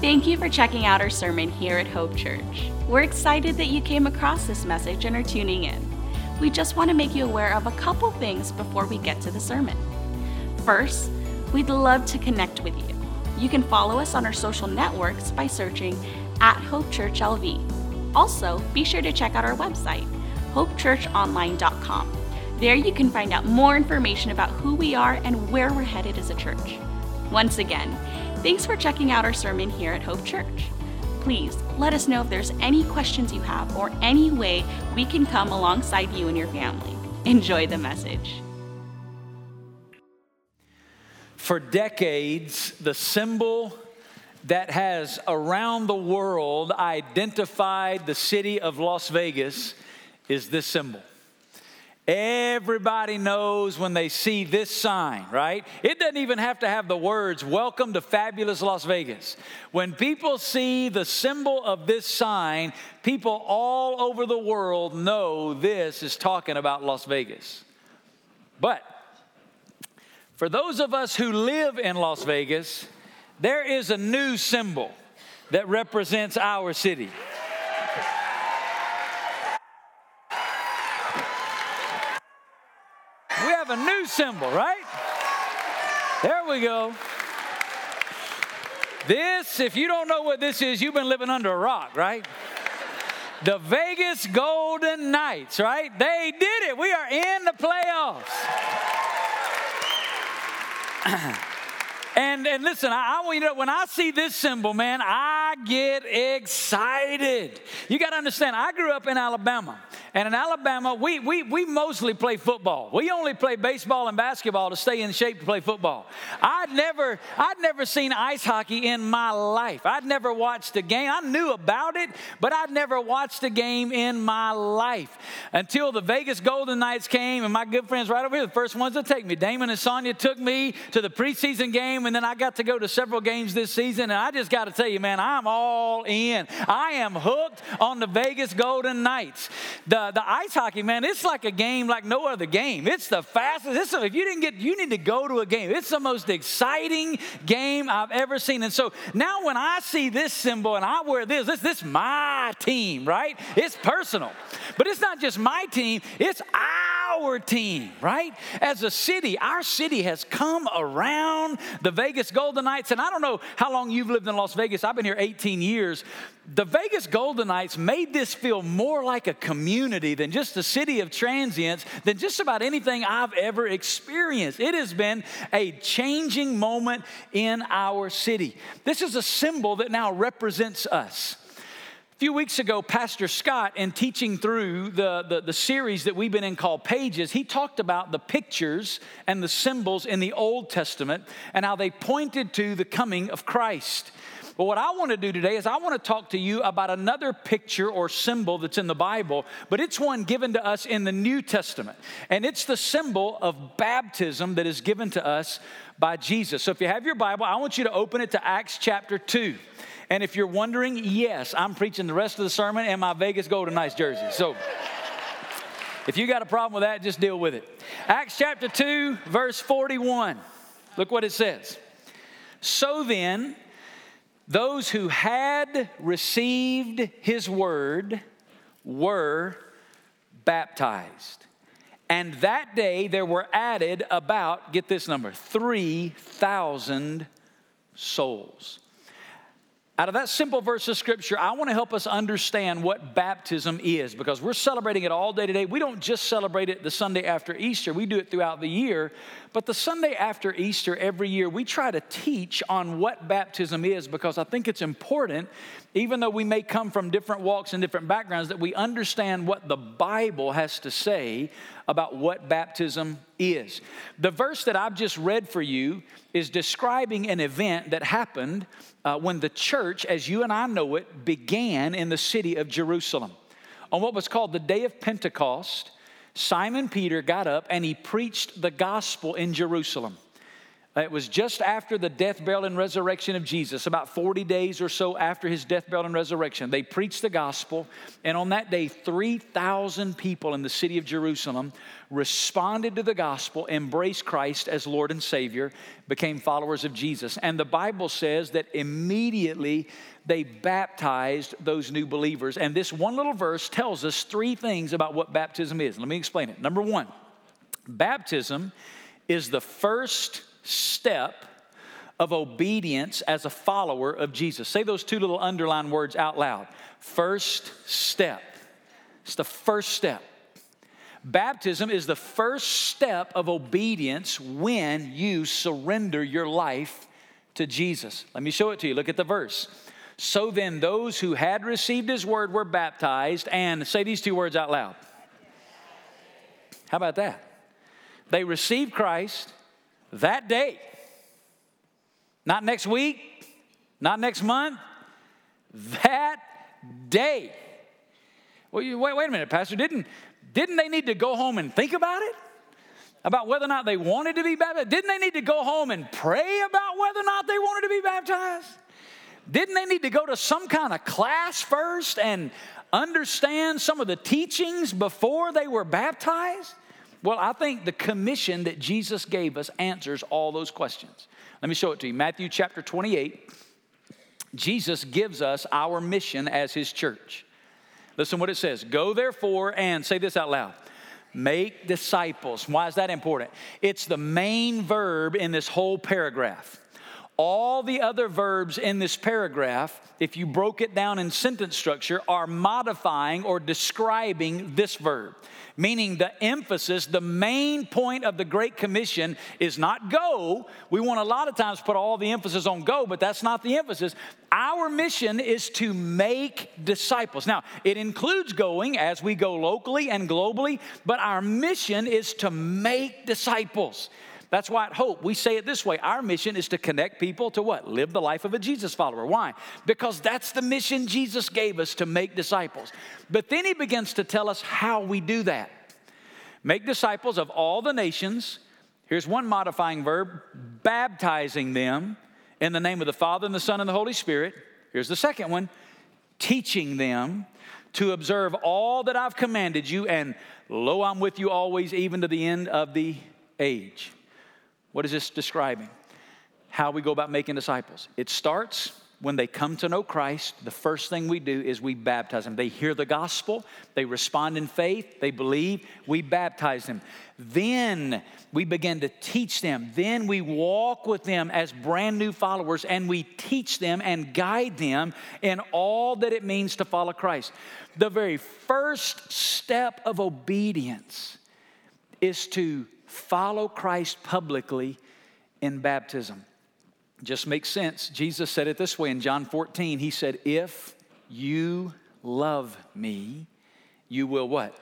Thank you for checking out our sermon here at Hope Church. We're excited that you came across this message and are tuning in. We just want to make you aware of a couple things before we get to the sermon. First, we'd love to connect with you. You can follow us on our social networks by searching at Hope Church LV. Also, be sure to check out our website, hopechurchonline.com. There you can find out more information about who we are and where we're headed as a church. Once again, thanks for checking out our sermon here at Hope Church. Please let us know if there's any questions you have or any way we can come alongside you and your family. Enjoy the message. For decades, the symbol that has around the world identified the city of Las Vegas is this symbol. Everybody knows when they see this sign, right? It doesn't even have to have the words, Welcome to Fabulous Las Vegas. When people see the symbol of this sign, people all over the world know this is talking about Las Vegas. But for those of us who live in Las Vegas, there is a new symbol that represents our city. We have a new symbol, right? There we go. This, if you don't know what this is, you've been living under a rock, right? The Vegas Golden Knights, right? They did it. We are in the playoffs. and, and listen, I, I, you know, when I see this symbol, man, I get excited. You got to understand, I grew up in Alabama. And in Alabama, we, we, we mostly play football. We only play baseball and basketball to stay in shape to play football. I'd never, I'd never seen ice hockey in my life. I'd never watched a game. I knew about it, but I'd never watched a game in my life until the Vegas Golden Knights came, and my good friends right over here, the first ones to take me. Damon and Sonia took me to the preseason game, and then I got to go to several games this season. And I just got to tell you, man, I'm all in. I am hooked on the Vegas Golden Knights. The the, ice hockey, man, it's like a game like no other game. It's the fastest. It's, if you didn't get, you need to go to a game. It's the most exciting game I've ever seen. And so now when I see this symbol and I wear this, this, this my team, right? It's personal. But it's not just my team, it's our team, right? As a city, our city has come around the Vegas Golden Knights. And I don't know how long you've lived in Las Vegas. I've been here 18 years. The Vegas Golden Knights made this feel more like a community than just a city of transients, than just about anything I've ever experienced. It has been a changing moment in our city. This is a symbol that now represents us. A few weeks ago, Pastor Scott, in teaching through the, the, the, series that we've been in called Pages, he talked about the pictures and the symbols in the Old Testament and how they pointed to the coming of Christ. But what I want to do today is I want to talk to you about another picture or symbol that's in the Bible, but it's one given to us in the New Testament. And it's the symbol of baptism that is given to us by Jesus. So if you have your Bible, I want you to open it to Acts chapter 2. And if you're wondering, yes, I'm preaching the rest of the sermon in my Vegas Golden Knights jersey. So if you got a problem with that, just deal with it. Acts chapter 2, verse 41. Look what it says. So then, those who had received his word were baptized. And that day there were added about, get this number, 3,000 souls. Out of that simple verse of scripture, I want to help us understand what baptism is because we're celebrating it all day today. We don't just celebrate it the Sunday after Easter, we do it throughout the year. But the Sunday after Easter every year, we try to teach on what baptism is because I think it's important, even though we may come from different walks and different backgrounds, that we understand what the Bible has to say about what baptism is. The verse that I've just read for you is describing an event that happened uh, when the church, as you and I know it, began in the city of Jerusalem. On what was called the day of Pentecost, Simon Peter got up and he preached the gospel in Jerusalem. Uh, it was just after the death, burial, and resurrection of Jesus, about 40 days or so after his death, burial, and resurrection. They preached the gospel, and on that day, 3,000 people in the city of Jerusalem responded to the gospel, embraced Christ as Lord and Savior, became followers of Jesus. And the Bible says that immediately they baptized those new believers. And this one little verse tells us three things about what baptism is. Let me explain it. Number one, baptism is the first step of obedience as a follower of Jesus. Say those two little underlined words out loud. First step. It's the first step. Baptism is the first step of obedience when you surrender your life to Jesus. Let me show it to you. Look at the verse. So then, those who had received his word were baptized, and say these two words out loud. How about that? They received Christ that day. Not next week, not next month, that day. Well, you, wait, wait a minute, Pastor. Didn't, didn't they need to go home and think about it? About whether or not they wanted to be baptized? Didn't they need to go home and pray about whether or not they wanted to be baptized? Didn't they need to go to some kind of class first and understand some of the teachings before they were baptized? Well, I think the commission that Jesus gave us answers all those questions. Let me show it to you. Matthew chapter 28. Jesus gives us our mission as his church. Listen what it says Go therefore and say this out loud make disciples. Why is that important? It's the main verb in this whole paragraph. All the other verbs in this paragraph, if you broke it down in sentence structure, are modifying or describing this verb. Meaning, the emphasis, the main point of the Great Commission is not go. We want a lot of times put all the emphasis on go, but that's not the emphasis. Our mission is to make disciples. Now, it includes going as we go locally and globally, but our mission is to make disciples. That's why at Hope, we say it this way our mission is to connect people to what? Live the life of a Jesus follower. Why? Because that's the mission Jesus gave us to make disciples. But then he begins to tell us how we do that. Make disciples of all the nations. Here's one modifying verb baptizing them in the name of the Father and the Son and the Holy Spirit. Here's the second one teaching them to observe all that I've commanded you, and lo, I'm with you always, even to the end of the age. What is this describing? How we go about making disciples. It starts when they come to know Christ, the first thing we do is we baptize them. They hear the gospel, they respond in faith, they believe, we baptize them. Then we begin to teach them. Then we walk with them as brand new followers and we teach them and guide them in all that it means to follow Christ. The very first step of obedience is to follow Christ publicly in baptism. Just makes sense. Jesus said it this way in John 14. He said, If you love me, you will what?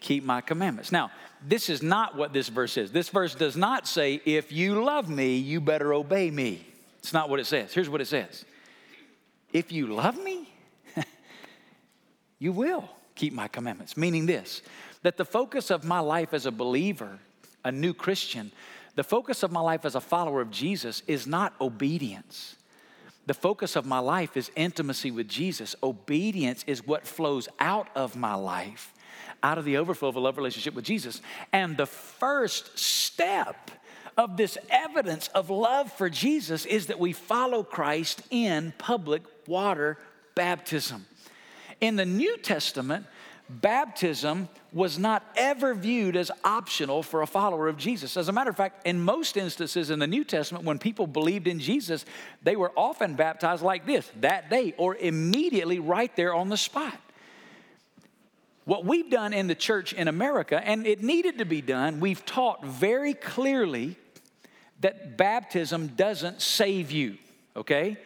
Keep my commandments. Now, this is not what this verse is. This verse does not say, If you love me, you better obey me. It's not what it says. Here's what it says If you love me, you will keep my commandments. Meaning this, that the focus of my life as a believer a new Christian, the focus of my life as a follower of Jesus is not obedience. The focus of my life is intimacy with Jesus. Obedience is what flows out of my life, out of the overflow of a love relationship with Jesus. And the first step of this evidence of love for Jesus is that we follow Christ in public water baptism. In the New Testament, baptism was not ever viewed as optional for a follower of Jesus. As a matter of fact, in most instances in the New Testament, when people believed in Jesus, they were often baptized like this that day or immediately right there on the spot. What we've done in the church in America, and it needed to be done, we've taught very clearly that baptism doesn't save you, okay?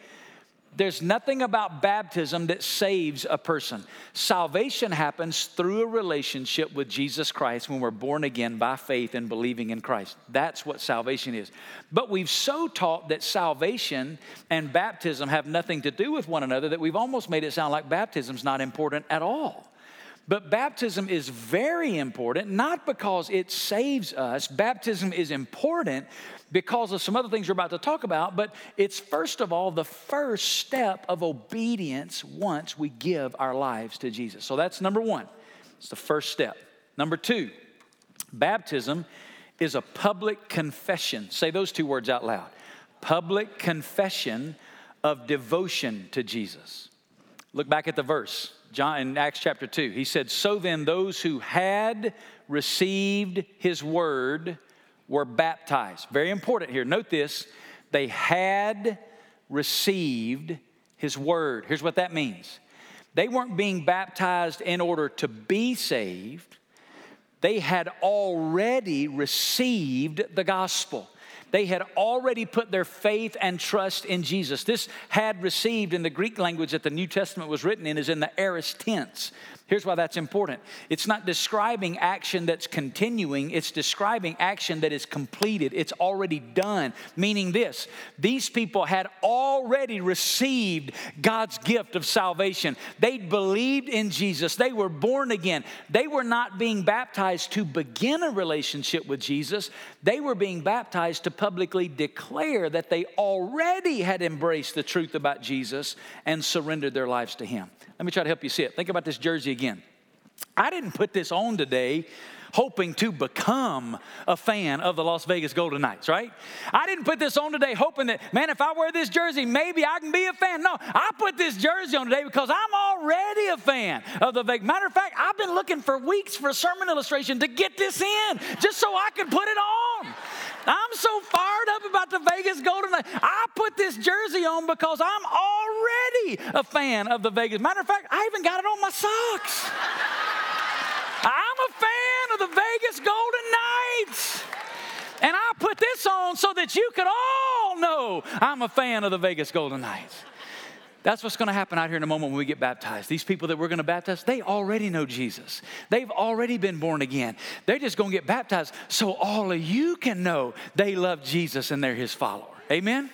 There's nothing about baptism that saves a person. Salvation happens through a relationship with Jesus Christ when we're born again by faith and believing in Christ. That's what salvation is. But we've so taught that salvation and baptism have nothing to do with one another that we've almost made it sound like baptism's not important at all. But baptism is very important, not because it saves us. Baptism is important because of some other things we're about to talk about, but it's first of all the first step of obedience once we give our lives to Jesus. So that's number one, it's the first step. Number two, baptism is a public confession. Say those two words out loud public confession of devotion to Jesus. Look back at the verse. John in Acts chapter 2. He said, So then those who had received his word were baptized. Very important here. Note this. They had received his word. Here's what that means. They weren't being baptized in order to be saved. They had already received the gospel. They had already put their faith and trust in Jesus. This had received in the Greek language that the New Testament was written in is in the aorist tense. Here's why that's important it's not describing action that's continuing, it's describing action that is completed. It's already done. Meaning this these people had already received God's gift of salvation. They believed in Jesus, they were born again. They were not being baptized to begin a relationship with Jesus, they were being baptized to publicly declare that they already had embraced the truth about Jesus and surrendered their lives to Him. Let me try to help you see it. Think about this jersey again. I didn't put this on today hoping to become a fan of the Las Vegas Golden Knights, right? I didn't put this on today hoping that, man, if I wear this jersey, maybe I can be a fan. No, I put this jersey on today because I'm already a fan of the Vegas. Matter of fact, I've been looking for weeks for a sermon illustration to get this in just so I can put it on. I'm so fired up about the Vegas Golden Knights. I put this jersey on because I'm already a fan of the Vegas. Matter of fact, I even got it on my socks. I'm a fan of the Vegas Golden Knights. And I put this on so that you could all know I'm a fan of the Vegas Golden Knights. That's what's going to happen out here in a moment when we get baptized. These people that we're going to baptize, they already know Jesus. They've already been born again. They're just going to get baptized so all of you can know they love Jesus and they're his follower. Amen?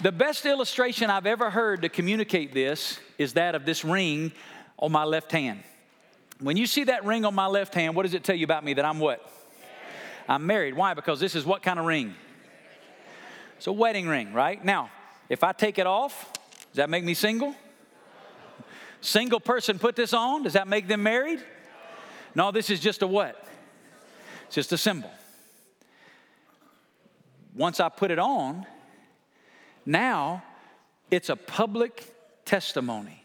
The best illustration I've ever heard to communicate this is that of this ring on my left hand. When you see that ring on my left hand, what does it tell you about me? That I'm what? I'm married. Why? Because this is what kind of ring? It's a wedding ring, right? Now, if I take it off, does that make me single? Single person put this on, does that make them married? No, this is just a what? It's just a symbol. Once I put it on, now it's a public testimony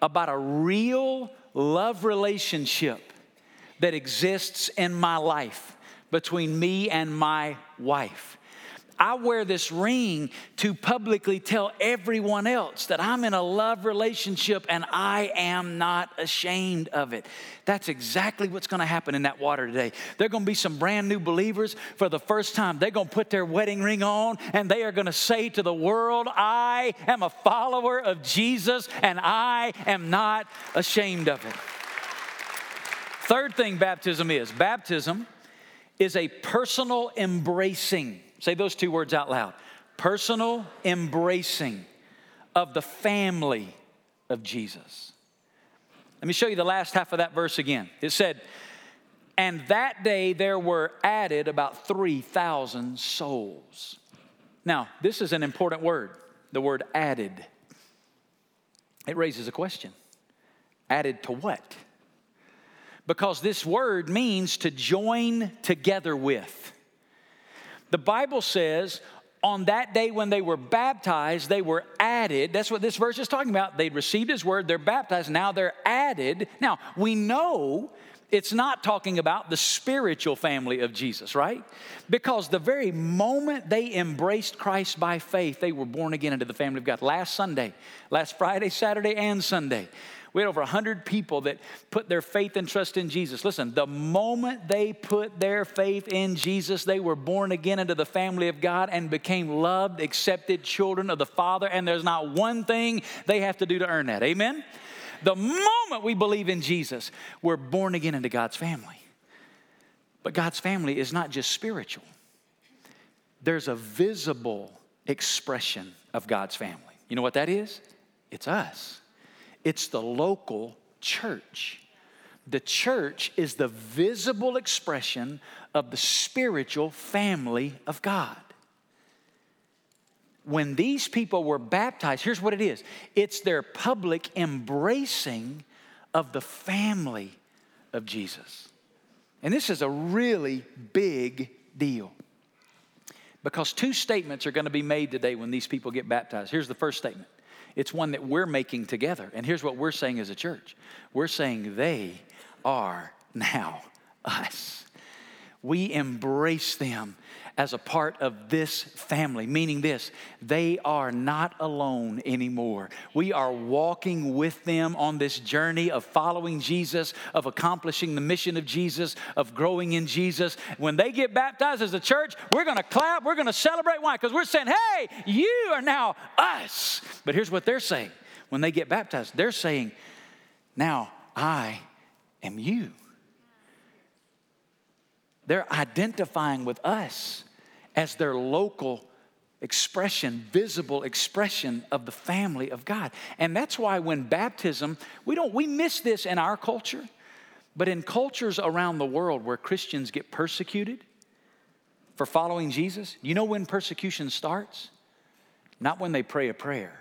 about a real love relationship that exists in my life between me and my wife. I wear this ring to publicly tell everyone else that I'm in a love relationship and I am not ashamed of it. That's exactly what's to happen in that water today. They're going to be some brand new believers for the first time. They're to put their wedding ring on and they are to say to the world, I am a follower of Jesus and I am not ashamed of it. Third thing baptism is baptism is a personal embracing Say those two words out loud personal embracing of the family of Jesus. Let me show you the last half of that verse again. It said, And that day there were added about 3,000 souls. Now, this is an important word, the word added. It raises a question. Added to what? Because this word means to join together with. The Bible says on that day when they were baptized, they were added. That's what this verse is talking about. They'd received his word, they're baptized, now they're added. Now, we know it's not talking about the spiritual family of Jesus, right? Because the very moment they embraced Christ by faith, they were born again into the family of God. Last Sunday, last Friday, Saturday, and Sunday, we had over 100 people that put their faith and trust in Jesus. Listen, the moment they put their faith in Jesus, they were born again into the family of God and became loved, accepted children of the Father. And there's not one thing they have to do to earn that. Amen? The moment we believe in Jesus, we're born again into God's family. But God's family is not just spiritual, there's a visible expression of God's family. You know what that is? It's us. It's the local church. The church is the visible expression of the spiritual family of God. When these people were baptized, here's what it is it's their public embracing of the family of Jesus. And this is a really big deal. Because two statements are going to be made today when these people get baptized. Here's the first statement it's one that we're making together. And here's what we're saying as a church we're saying they are now us. We embrace them as a part of this family, meaning this they are not alone anymore. We are walking with them on this journey of following Jesus, of accomplishing the mission of Jesus, of growing in Jesus. When they get baptized as a church, we're gonna clap, we're gonna celebrate. Why? Because we're saying, hey, you are now us. But here's what they're saying when they get baptized they're saying, now I am you. They're identifying with us as their local expression, visible expression of the family of God. And that's why when baptism, we don't we miss this in our culture, but in cultures around the world where Christians get persecuted for following Jesus, you know when persecution starts? Not when they pray a prayer.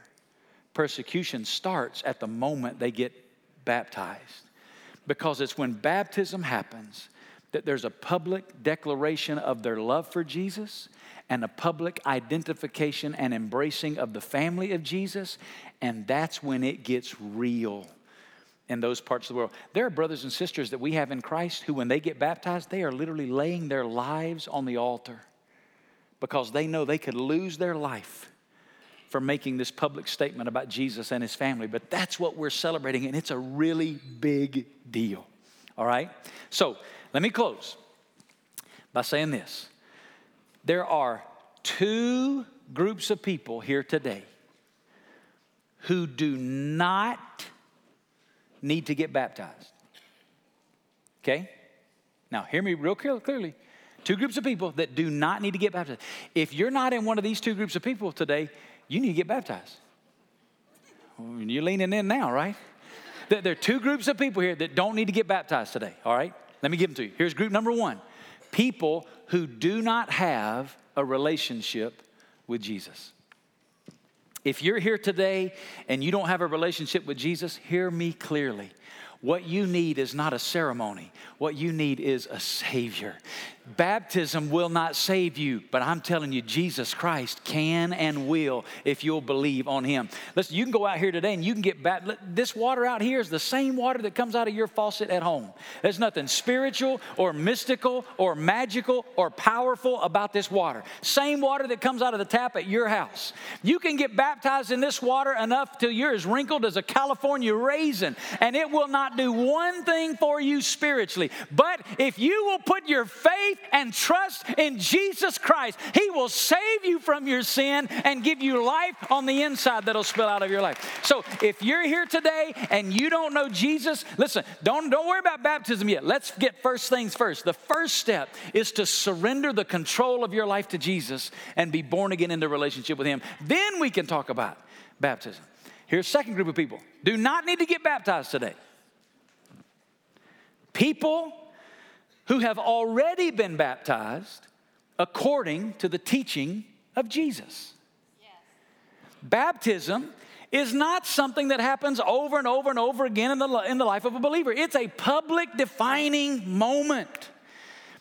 Persecution starts at the moment they get baptized. Because it's when baptism happens that there's a public declaration of their love for Jesus and a public identification and embracing of the family of Jesus, and that's when it gets real in those parts of the world. There are brothers and sisters that we have in Christ who, when they get baptized, they are literally laying their lives on the altar because they know they could lose their life for making this public statement about Jesus and his family. But that's what we're celebrating, and it's a really big deal. All right? So, let me close by saying this there are two groups of people here today who do not need to get baptized. Okay? Now, hear me real clearly. Two groups of people that do not need to get baptized. If you're not in one of these two groups of people today, you need to get baptized. You're leaning in now, right? There are two groups of people here that don't need to get baptized today, all right? Let me give them to you. Here's group number one people who do not have a relationship with Jesus. If you're here today and you don't have a relationship with Jesus, hear me clearly. What you need is not a ceremony. What you need is a Savior. Baptism will not save you, but I'm telling you, Jesus Christ can and will if you'll believe on Him. Listen, you can go out here today and you can get back. This water out here is the same water that comes out of your faucet at home. There's nothing spiritual or mystical or magical or powerful about this water. Same water that comes out of the tap at your house. You can get baptized in this water enough till you're as wrinkled as a California raisin, and it will not do one thing for you spiritually. But if you will put your faith faith and trust in Jesus Christ, He will save you from your sin and give you life on the inside that'll spill out of your life. So if you're here today and you don't know Jesus, listen, don't, don't worry about baptism yet. Let's get first things first. The first step is to surrender the control of your life to Jesus and be born again into relationship with Him. Then we can talk about baptism. Here's second group of people do not need to get baptized today. People who have already been baptized according to the teaching of Jesus. Yes. Baptism is not something that happens over and over and over again in the, in the life of a believer. It's a public defining moment.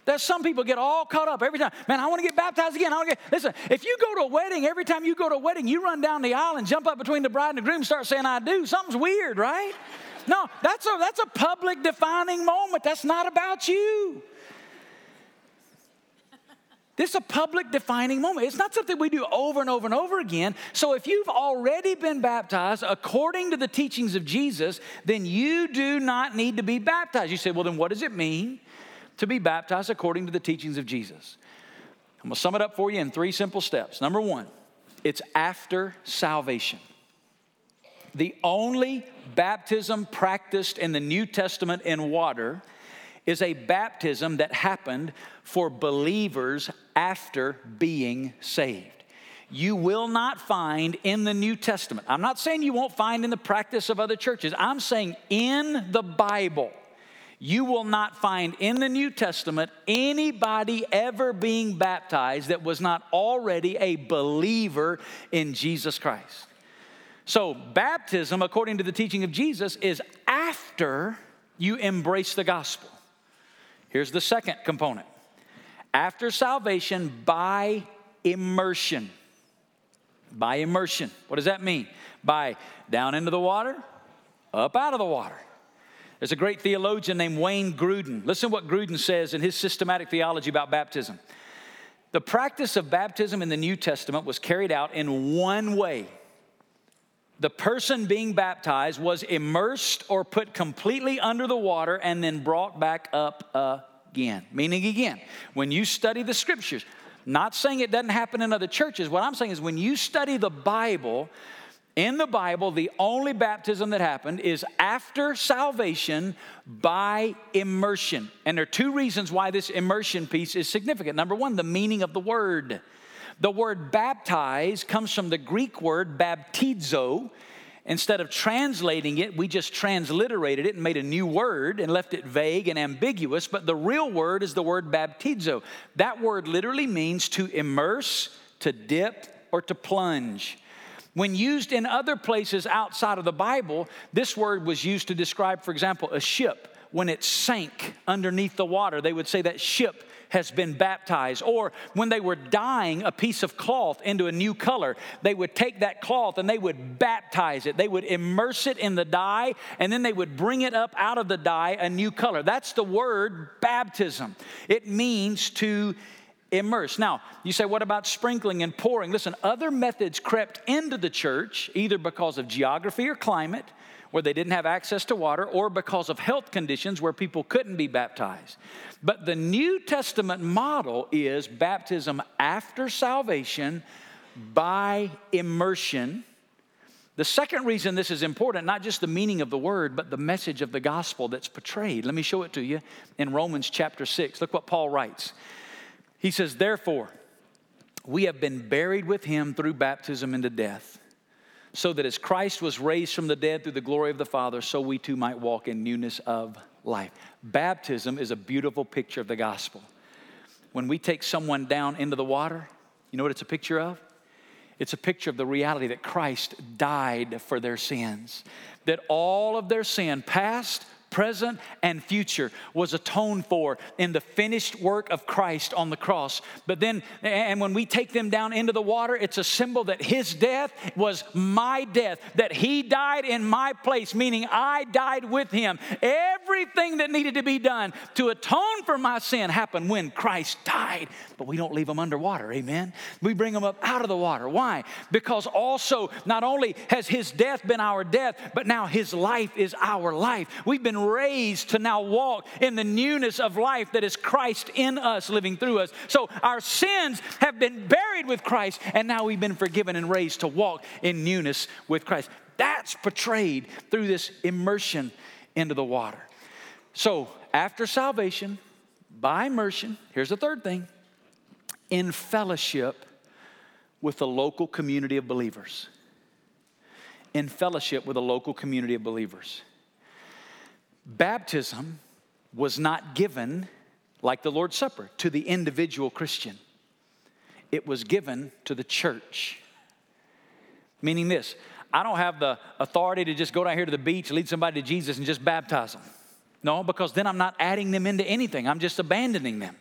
That some people get all caught up every time. Man, I want to get baptized again. I want to get. Listen, if you go to a wedding, every time you go to a wedding, you run down the aisle and jump up between the bride and the groom, start saying "I do." Something's weird, right? No, that's a, that's a public defining moment. That's not about you. This is a public defining moment. It's not something we do over and over and over again. So if you've already been baptized according to the teachings of Jesus, then you do not need to be baptized. You say, well, then what does it mean to be baptized according to the teachings of Jesus? I'm going to sum it up for you in three simple steps. Number one, it's after salvation. The only baptism practiced in the New Testament in water is a baptism that happened for believers after being saved. you will not find in the New Testament. I'm not saying you won't find in the practice of other churches. I'm saying in the Bible, you will not find in the New Testament anybody ever being baptized that was not already a believer in Jesus Christ. So, baptism, according to the teaching of Jesus, is after you embrace the gospel. Here's the second component after salvation by immersion. By immersion. What does that mean? By down into the water, up out of the water. There's a great theologian named Wayne Grudem. Listen to what Grudem says in his systematic theology about baptism. The practice of baptism in the New Testament was carried out in one way. The person being baptized was immersed or put completely under the water and then brought back up again. Meaning, again, when you study the scriptures, not saying it doesn't happen in other churches, what I'm saying is when you study the Bible, in the Bible, the only baptism that happened is after salvation by immersion. And there are two reasons why this immersion piece is significant. Number one, the meaning of the word. The word baptize comes from the Greek word baptizo. Instead of translating it, we just transliterated it and made a new word and left it vague and ambiguous. But the real word is the word baptizo. That word literally means to immerse, to dip, or to plunge. When used in other places outside of the Bible, this word was used to describe, for example, a ship. When it sank underneath the water, they would say that ship has been baptized. Or when they were dyeing a piece of cloth into a new color, they would take that cloth and they would baptize it. They would immerse it in the dye and then they would bring it up out of the dye a new color. That's the word baptism. It means to immerse. Now, you say, what about sprinkling and pouring? Listen, other methods crept into the church either because of geography or climate, where they didn't have access to water, or because of health conditions where people couldn't be baptized. But the New Testament model is baptism after salvation by immersion. The second reason this is important, not just the meaning of the word, but the message of the gospel that's portrayed. Let me show it to you in Romans chapter 6. Look what Paul writes. He says, Therefore, we have been buried with him through baptism into death, so that as Christ was raised from the dead through the glory of the Father, so we too might walk in newness of life. Baptism is a beautiful picture of the gospel. When we take someone down into the water, you know what it's a picture of? It's a picture of the reality that Christ died for their sins, that all of their sin, past, present, and future was atoned for in the finished work of Christ on the cross. But then, and when we take them down into the water, it's a symbol that his death was my death, that he died in my place, meaning I died with him. Everything that needed to be done to atone for my sin happened when Christ died. But we don't leave them underwater, amen? We bring them up out of the water. Why? Because also, not only has his death been our death, but now his life is our life. We've been raised to now walk in the newness of life that is Christ in us, living through us. So our sins have been buried with Christ, and now we've been forgiven and raised to walk in newness with Christ. That's portrayed through this immersion into the water. So after salvation, by immersion, here's the third thing in fellowship with the local community of believers. In fellowship with a local community of believers. Baptism was not given like the Lord's Supper to the individual Christian, it was given to the church. Meaning this I don't have the authority to just go down here to the beach, lead somebody to Jesus, and just baptize them. No, because then I'm not adding them into anything, I'm just abandoning them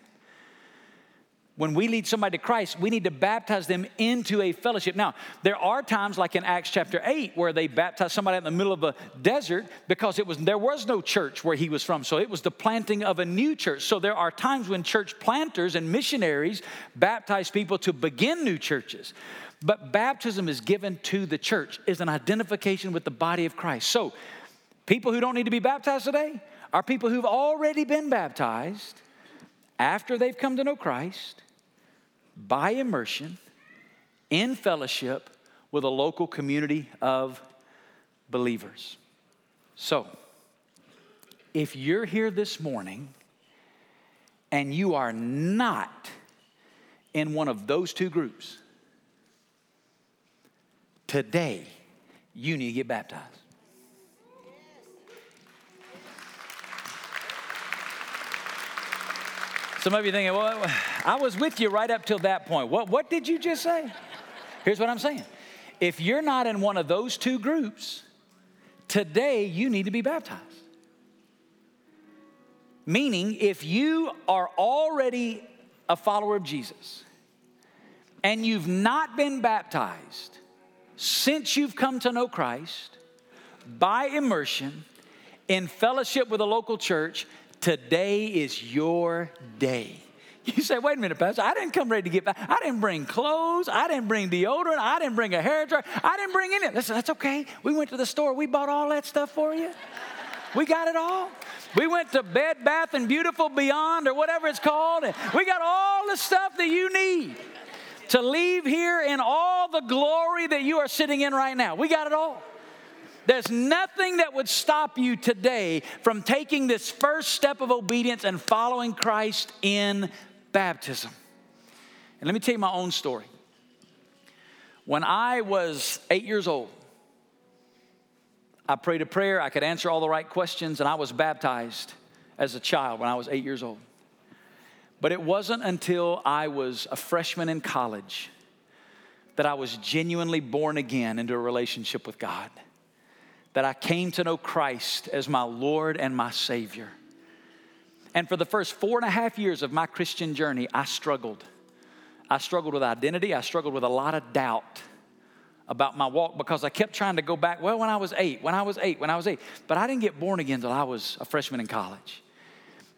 when we lead somebody to Christ, we need to baptize them into a fellowship. Now, there are times like in Acts chapter 8 where they baptized somebody in the middle of a desert because it was there was no church where he was from. So it was the planting of a new church. So there are times when church planters and missionaries baptize people to begin new churches. But baptism is given to the church is an identification with the body of Christ. So people who don't need to be baptized today are people who've already been baptized after they've come to know Christ by immersion in fellowship with a local community of believers. So, if you're here this morning and you are not in one of those two groups, today you need to get baptized. Some of you thinking, well, I was with you right up till that point. What, what did you just say? Here's what I'm saying. If you're not in one of those two groups, today you need to be baptized. Meaning, if you are already a follower of Jesus and you've not been baptized since you've come to know Christ by immersion in fellowship with a local church, Today is your day. You say, wait a minute, Pastor, I didn't come ready to get back. I didn't bring clothes. I didn't bring deodorant. I didn't bring a hair dryer. I didn't bring any. Listen, that's okay. We went to the store. We bought all that stuff for you. We got it all. We went to Bed Bath and Beautiful Beyond or whatever it's called. And we got all the stuff that you need to leave here in all the glory that you are sitting in right now. We got it all. There's nothing that would stop you today from taking this first step of obedience and following Christ in baptism. And let me tell you my own story. When I was eight years old, I prayed a prayer, I could answer all the right questions, and I was baptized as a child when I was eight years old. But it wasn't until I was a freshman in college that I was genuinely born again into a relationship with God that I came to know Christ as my Lord and my Savior. And for the first four and a half years of my Christian journey, I struggled. I struggled with identity, I struggled with a lot of doubt about my walk because I kept trying to go back. Well, when I was eight, when I was eight, when I was eight. But I didn't get born again until I was a freshman in college.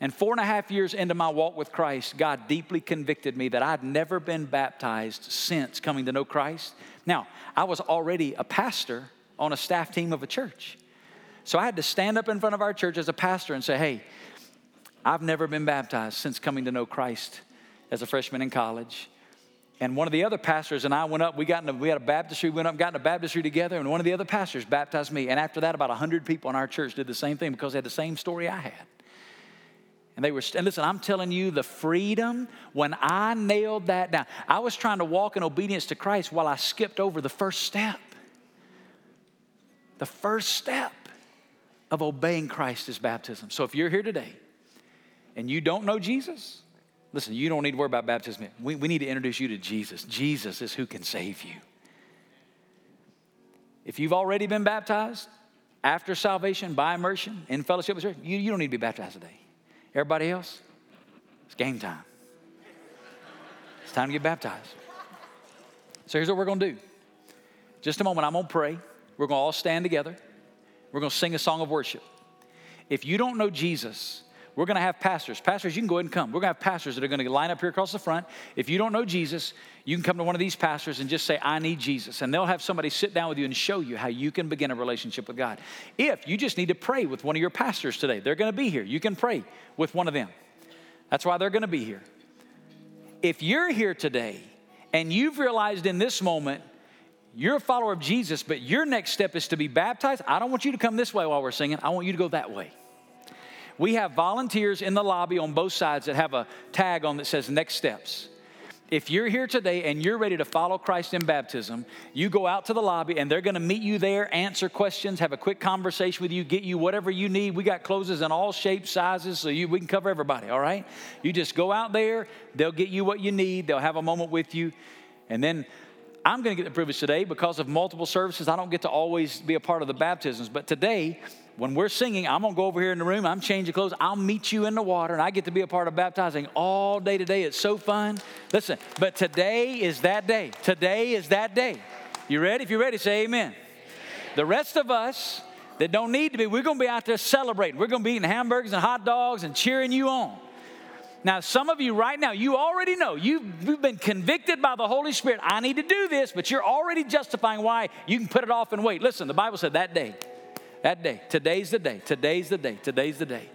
And four and a half years into my walk with Christ, God deeply convicted me that I'd never been baptized since coming to know Christ. Now, I was already a pastor on a staff team of a church. So I had to stand up in front of our church as a pastor and say, hey, I've never been baptized since coming to know Christ as a freshman in college. And one of the other pastors and I went up, we got in a, we had a baptistry, we went up, got in a baptistry together, and one of the other pastors baptized me. And after that, about 100 people in our church did the same thing because they had the same story I had. And they were, and listen, I'm telling you, the freedom, when I nailed that down, I was trying to walk in obedience to Christ while I skipped over the first step. The first step of obeying Christ is baptism. So if you're here today and you don't know Jesus, listen, you don't need to worry about baptism. We, we need to introduce you to Jesus. Jesus is who can save you. If you've already been baptized after salvation by immersion in fellowship with church, you, you don't need to be baptized today. Everybody else, it's game time. It's time to get baptized. So here's what we're going to do. Just a moment, I'm going to pray. We're going to all stand together. We're going to sing a song of worship. If you don't know Jesus, we're going to have pastors. Pastors, you can go ahead and come. We're going to have pastors that are going to line up here across the front. If you don't know Jesus, you can come to one of these pastors and just say, I need Jesus. And they'll have somebody sit down with you and show you how you can begin a relationship with God. If you just need to pray with one of your pastors today, they're going to be here. You can pray with one of them. That's why they're going to be here. If you're here today and you've realized in this moment you're a follower of Jesus, but your next step is to be baptized. I don't want you to come this way while we're singing. I want you to go that way. We have volunteers in the lobby on both sides that have a tag on that says next steps. If you're here today and you're ready to follow Christ in baptism, you go out to the lobby and they're going to meet you there, answer questions, have a quick conversation with you, get you whatever you need. We got clothes in all shapes, sizes, so you, we can cover everybody, all right? You just go out there, they'll get you what you need, they'll have a moment with you, and then I'm going to get the privilege today because of multiple services. I don't get to always be a part of the baptisms, but today, when we're singing, I'm going to go over here in the room. I'm changing clothes. I'll meet you in the water, and I get to be a part of baptizing all day today. It's so fun. Listen, but today is that day. Today is that day. You ready? If you're ready, say amen. The rest of us that don't need to be, we're going to be out there celebrating. We're going to be eating hamburgers and hot dogs and cheering you on. Now, some of you right now, you already know, you've, you've been convicted by the Holy Spirit. I need to do this, but you're already justifying why you can put it off and wait. Listen, the Bible said that day, that day, today's the day, today's the day, today's the day.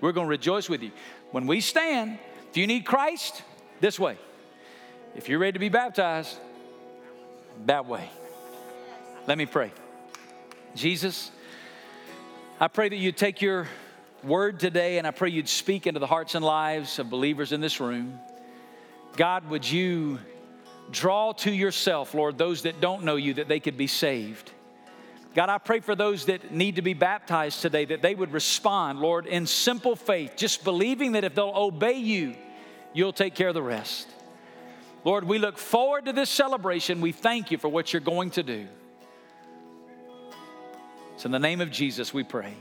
We're going to rejoice with you. When we stand, if you need Christ, this way. If you're ready to be baptized, that way. Let me pray. Jesus, I pray that you take your word today, and I pray you'd speak into the hearts and lives of believers in this room. God, would you Draw to yourself, Lord, those that don't know you, that they could be saved. God, I pray for those that need to be baptized today that they would respond, Lord, in simple faith, just believing that if they'll obey you, you'll take care of the rest. Lord, we look forward to this celebration. We thank you for what you're going to do. It's in the name of Jesus we pray.